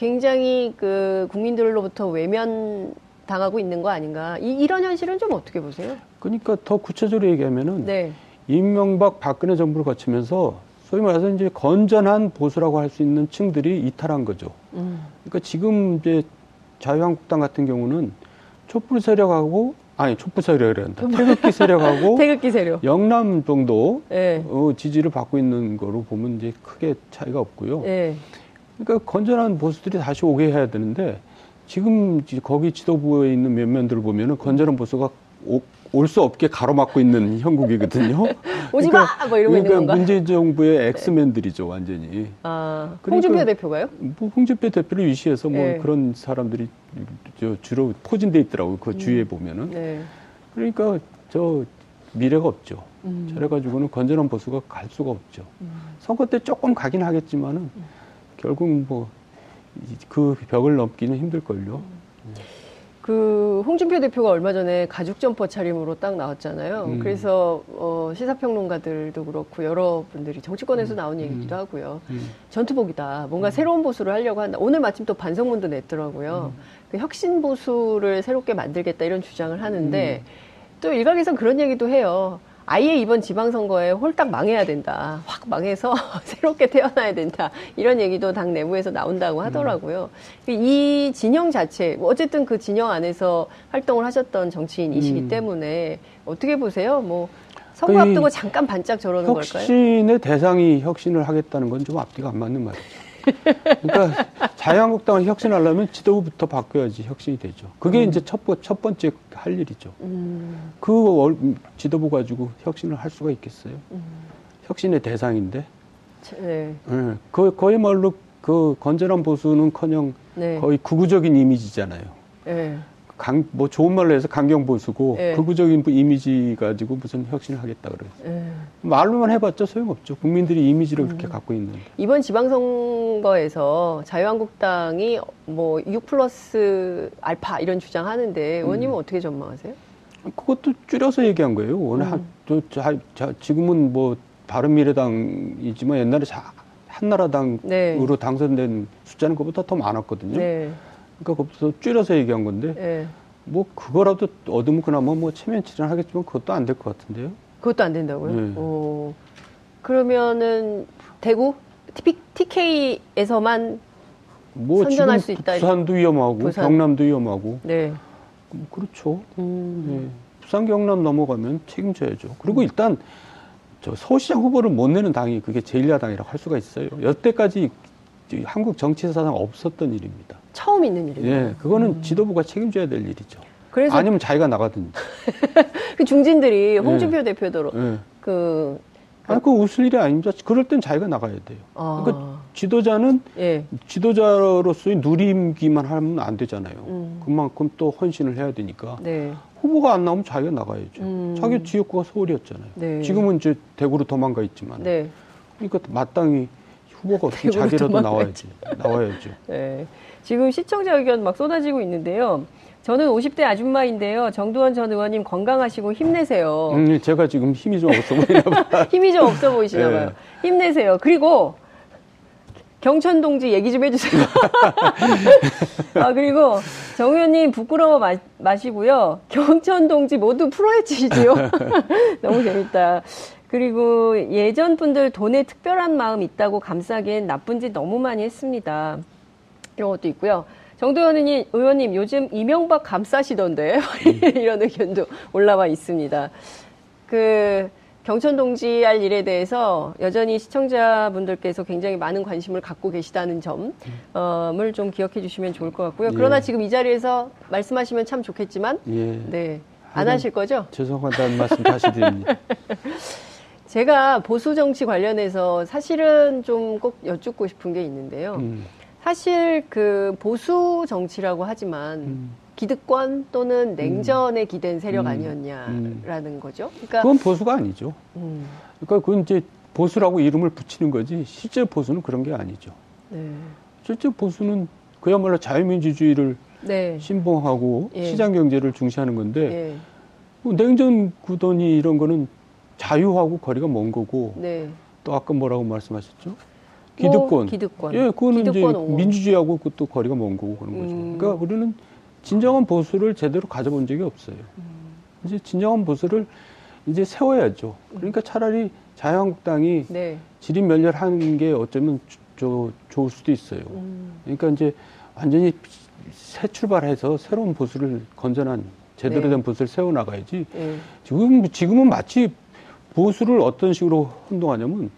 굉장히 그 국민들로부터 외면 당하고 있는 거 아닌가. 이, 이런 현실은 좀 어떻게 보세요? 그러니까 더 구체적으로 얘기하면은 네. 이명박 박근혜 정부를 거치면서 소위 말해서 이제 건전한 보수라고 할 수 있는 층들이 이탈한 거죠. 음. 그러니까 지금 이제 자유한국당 같은 경우는 촛불 세력하고 아니 촛불 세력이란다. 태극기 세력하고 태극기 세력. 영남 정도 예. 어, 지지를 받고 있는 거로 보면 이제 크게 차이가 없고요. 예. 그러니까 건전한 보수들이 다시 오게 해야 되는데 지금 지- 거기 지도부에 있는 면면들을 보면은 건전한 보수가 올 수 없게 가로막고 있는 형국이거든요. 오지 마! 뭐 이러고 있는 그러니까 건가? 네. 문재인 정부의 엑스맨들이죠, 완전히. 아, 그러니까- 홍준표 대표가요? 뭐 홍준표 대표를 위시해서 뭐 네. 그런 사람들이 저 주로 포진돼 있더라고요. 그 주위에 보면은. 네. 그러니까 저 미래가 없죠. 음. 저래가지고는 건전한 보수가 갈 수가 없죠. 선거 때 조금 가긴 하겠지만은 결국 뭐 그 벽을 넘기는 힘들걸요. 그 홍준표 대표가 얼마 전에 가죽 점퍼 차림으로 딱 나왔잖아요. 음. 그래서 어, 시사평론가들도 그렇고 여러 분들이 정치권에서 나온 얘기기도 하고요. 음. 전투복이다. 뭔가 새로운 보수를 하려고 한다. 오늘 마침 또 반성문도 냈더라고요. 그 혁신 보수를 새롭게 만들겠다 이런 주장을 하는데 또 일각에선 그런 얘기도 해요. 아예 이번 지방선거에 홀딱 망해야 된다. 확 망해서 새롭게 태어나야 된다. 이런 얘기도 당 내부에서 나온다고 하더라고요. 이 진영 자체, 뭐 어쨌든 그 진영 안에서 활동을 하셨던 정치인이시기 음. 때문에 어떻게 보세요? 뭐 선거 그이 앞두고 잠깐 반짝 저러는 걸까요? 혁신의 대상이 혁신을 하겠다는 건 좀 앞뒤가 안 맞는 말이죠. 그러니까 자유한국당을 혁신하려면 지도부부터 바뀌어야지 혁신이 되죠. 그게 음. 이제 첫, 번- 첫 번째 할 일이죠. 음, 그 월- 지도부 가지고 혁신을 할 수가 있겠어요? 음. 혁신의 대상인데. 네, 예, 그, 그야말로 그 건전한 보수는커녕 네, 거의 극우적인 이미지잖아요. 네. 강, 뭐 좋은 말로 해서 강경 보수고 예. 극우적인 이미지 가지고 무슨 혁신을 하겠다 그래요. 네. 말로만 해봤자 소용없죠. 국민들이 이미지를 그렇게 음. 갖고 있는데. 이번 지방선거에서 자유한국당이 뭐 6 플러스 알파 이런 주장하는데 의원님은 어떻게 전망하세요? 그것도 줄여서 얘기한 거예요. 오늘 음. 한, 저, 자, 자, 지금은 뭐 바른미래당이지만 옛날에 자, 한나라당으로 네. 당선된 숫자는 그보다 더 많았거든요. 네, 그러니까 그것도 줄여서 얘기한 건데 네. 뭐 그거라도 얻으면 그나마 뭐 체면치는 하겠지만 그것도 안 될 것 같은데요. 그것도 안 된다고요? 네. 어, 그러면은 대구 TK에서만 뭐 선전할 수 있다. 부산도 위험하고 부산. 경남도 위험하고 네. 뭐 그렇죠. 음. 예. 부산 경남 넘어가면 책임져야죠. 그리고 일단 저 서울시장 후보를 못 내는 당이 그게 제1야당이라고 할 수가 있어요. 여태까지 이 한국 정치 사상 없었던 일입니다. 처음 있는 일이에요. 예, 그거는 지도부가 책임져야 될 일이죠. 그래서 아니면 자기가 나가든지. 그 중진들이 홍준표 대표도 예. 그 아니, 그거 웃을 일이 아닙니다. 그럴 땐 자기가 나가야 돼요. 아, 그러니까 지도자는 예. 지도자로서의 누림기만 하면 안 되잖아요. 음. 그만큼 또 헌신을 해야 되니까. 네. 후보가 안 나오면 자기가 나가야죠. 음. 자기 지역구가 서울이었잖아요. 네. 지금은 이제 대구로 도망가 있지만. 네. 그러니까 마땅히 후보가 어떻게 대구로 자기라도. 나와야지. 나와야죠. 네. 지금 시청자 의견 막 쏟아지고 있는데요. 저는 50대 아줌마인데요. 정두원 전 의원님 건강하시고 힘내세요. 음, 제가 지금 힘이 좀 없어 보이나 봐. 힘이 좀 없어 보이시나 네. 봐요. 힘내세요. 그리고 경천 동지 얘기 좀 해주세요. 아 그리고 정 의원님 부끄러워 마, 마시고요. 경천 동지 모두 풀어헤치시지요. 너무 재밌다. 그리고 예전 분들 돈에 특별한 마음 있다고 감싸기엔 나쁜 짓 너무 많이 했습니다. 것도 있고요. 정도현 의원님, 의원님 요즘 이명박 감싸시던데 이런 의견도 올라와 있습니다. 그 경천 동지 할 일에 대해서 여전히 시청자분들께서 굉장히 많은 관심을 갖고 계시다는 점을 좀 기억해 주시면 좋을 것 같고요. 그러나 예. 지금 이 자리에서 말씀하시면 참 좋겠지만 예. 네. 안 하실 거죠? 죄송하다는 말씀 다시 드립니다. 제가 보수 정치 관련해서 사실은 좀 꼭 여쭙고 싶은 게 있는데요. 음, 사실 그 보수 정치라고 하지만 음. 기득권 또는 냉전에 기댄 세력 음. 아니었냐라는 거죠. 그러니까 그건 보수가 아니죠. 음, 그러니까 그건 이제 보수라고 이름을 붙이는 거지 실제 보수는 그런 게 아니죠. 네. 실제 보수는 그야말로 자유민주주의를 네. 신봉하고 예. 시장 경제를 중시하는 건데 예. 뭐 냉전 구더니 이런 거는 자유하고 거리가 먼 거고 네. 또 아까 뭐라고 말씀하셨죠? 뭐, 기득권. 기득권. 예, 그거는 기득권 이제 옹호. 민주주의하고 그것도 거리가 먼 거고 그런 거죠. 음. 그러니까 우리는 진정한 보수를 제대로 가져본 적이 없어요. 음. 이제 진정한 보수를 이제 세워야죠. 그러니까 차라리 자유한국당이 네. 지린멸렬하는 게 어쩌면 조- 조- 좋을 수도 있어요. 음. 그러니까 이제 완전히 새 출발해서 새로운 보수를 건전한 제대로 네. 된 보수를 세워 나가야지. 예. 지금 지금은 마치 보수를 어떤 식으로 혼동하냐면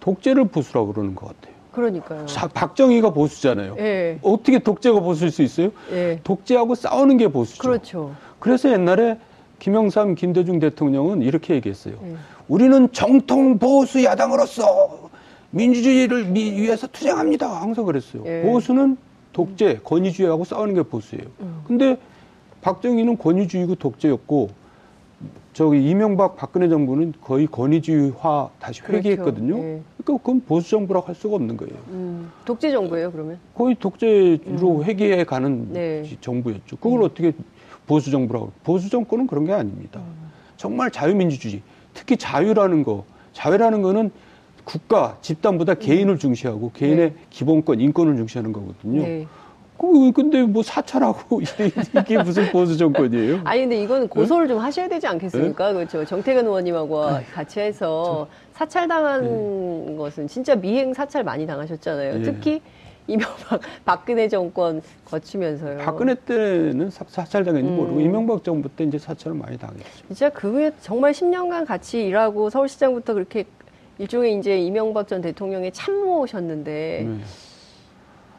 독재를 보수라고 그러는 것 같아요. 그러니까요. 자, 박정희가 보수잖아요. 예. 어떻게 독재가 보수일 수 있어요? 예. 독재하고 싸우는 게 보수죠. 그렇죠. 그래서 옛날에 김영삼, 김대중 대통령은 이렇게 얘기했어요. 예. 우리는 정통 보수 야당으로서 민주주의를 미- 위해서 투쟁합니다. 항상 그랬어요. 예. 보수는 독재, 권위주의하고 싸우는 게 보수예요. 음. 근데 박정희는 권위주의고 독재였고 저기 이명박 박근혜 정부는 거의 권위주의화 다시 그렇죠. 회귀했거든요. 예. 그러니까 그건 보수 정부라고 할 수가 없는 거예요. 음. 독재 정부예요, 그러면? 거의 독재로 회귀해 가는 음. 네. 정부였죠. 그걸 어떻게 보수 정부라고? 보수 정권은 그런 게 아닙니다. 음. 정말 자유민주주의, 특히 자유라는 거, 자유라는 거는 국가, 집단보다 개인을 중시하고 개인의 네. 기본권, 인권을 중시하는 거거든요. 네. 그 근데 뭐 사찰하고 이게 무슨 보수 정권이에요? 아니 근데 이건 고소를 좀 하셔야 되지 않겠습니까? 그렇죠. 정태근 의원님하고 같이 해서 사찰당한 것은 진짜 미행 사찰 많이 당하셨잖아요. 예. 특히 이명박 박근혜 정권 거치면서요. 박근혜 때는 사- 사찰당했는지 음. 모르고 이명박 정부 때 이제 사찰을 많이 당했죠. 진짜 그 후에 정말 10년간 같이 일하고 서울시장부터 그렇게 일종의 이제 이명박 전 대통령의 참모셨는데 네.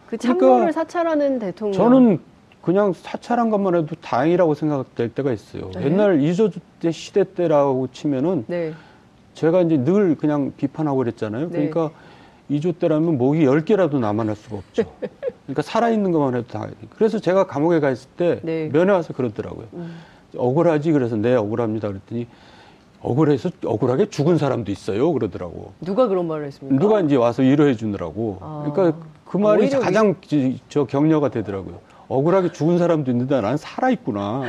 그 그러니까 참모를 사찰하는 대통령. 저는 그냥 사찰한 것만 해도 다행이라고 생각될 때가 있어요. 네. 옛날 이조 때 시대 때라고 치면은 네. 제가 이제 늘 그냥 비판하고 그랬잖아요. 네. 그러니까 이조 때라면 목이 열개라도 남아날 수가 없죠. 그러니까 살아있는 것만 해도 다. 그래서 제가 감옥에 가 있을 때 네. 면회 와서 그러더라고요. 음. 억울하지? 그래서 네, 억울합니다. 그랬더니 억울해서 억울하게 죽은 사람도 있어요. 그러더라고. 누가 그런 말을 했습니까? 누가 이제 와서 위로해 주느라고. 아. 그러니까 그 말이 가장 지- 저 격려가 되더라고요. 억울하게 죽은 사람도 있는데 난 살아있구나.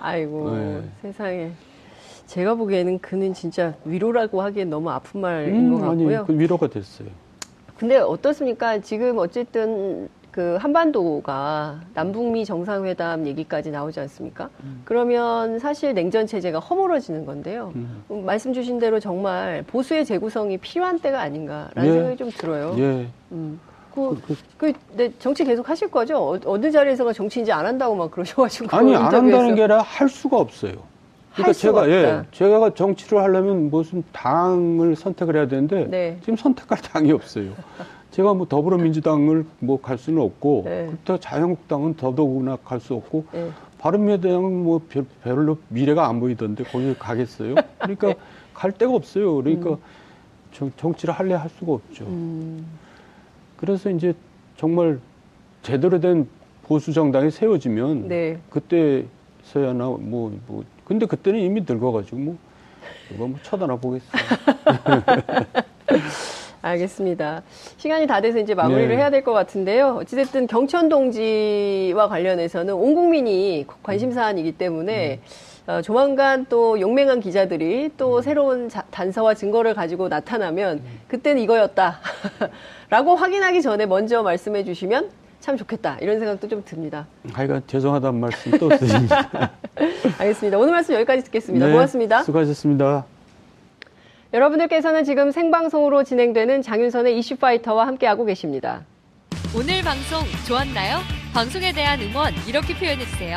아이고 네. 세상에. 제가 보기에는 그는 진짜 위로라고 하기엔 너무 아픈 말인 음, 것 아니, 같고요. 그 위로가 됐어요. 근데 어떻습니까? 지금 어쨌든 그 한반도가 남북미 정상회담 얘기까지 나오지 않습니까? 그러면 사실 냉전 체제가 허물어지는 건데요. 음. 음, 말씀 주신 대로 정말 보수의 재구성이 필요한 때가 아닌가라는 예. 생각이 좀 들어요. 예. 음. 그, 그- 그, 네, 정치 계속 하실 거죠? 어, 어느 자리에서가 정치 이제 안 한다고 막 그러셔가지고. 아니 안. 한다는 게 아니라 할 수가 없어요. 그러니까 제가 예, 없다. 제가 정치를 하려면 무슨 당을 선택을 해야 되는데 네. 지금 선택할 당이 없어요. 제가 뭐 더불어민주당을 뭐 갈 수는 없고 네. 그렇다 자유한국당은 더더구나 갈 수 없고 네. 바른미래당은 뭐 별- 별로 미래가 안 보이던데 거기 가겠어요? 그러니까 네. 갈 데가 없어요. 그러니까 정, 정치를 할래 할 수가 없죠. 음, 그래서 이제 정말 제대로 된 보수 정당이 세워지면 네. 그때서야나 뭐, 뭐, 근데 그때는 이미 늙어가지고 뭐, 이거 뭐 쳐다나 보겠어요. 알겠습니다. 시간이 다 돼서 이제 마무리를 네. 해야 될 것 같은데요. 어찌됐든 경천 동지와 관련해서는 온 국민이 관심 사안이기 때문에 어, 조만간 또 용맹한 기자들이 또 새로운 자- 단서와 증거를 가지고 나타나면 그때는 이거였다. 라고 확인하기 전에 먼저 말씀해 주시면 참 좋겠다. 이런 생각도 좀 듭니다. 하여간 죄송하다는 말씀 또 드립니다. 알겠습니다. 오늘 말씀 여기까지 듣겠습니다. 네, 고맙습니다. 수고하셨습니다. 여러분들께서는 지금 생방송으로 진행되는 장윤선의 이슈파이터와 함께하고 계십니다. 오늘 방송 좋았나요? 방송에 대한 응원 이렇게 표현해주세요.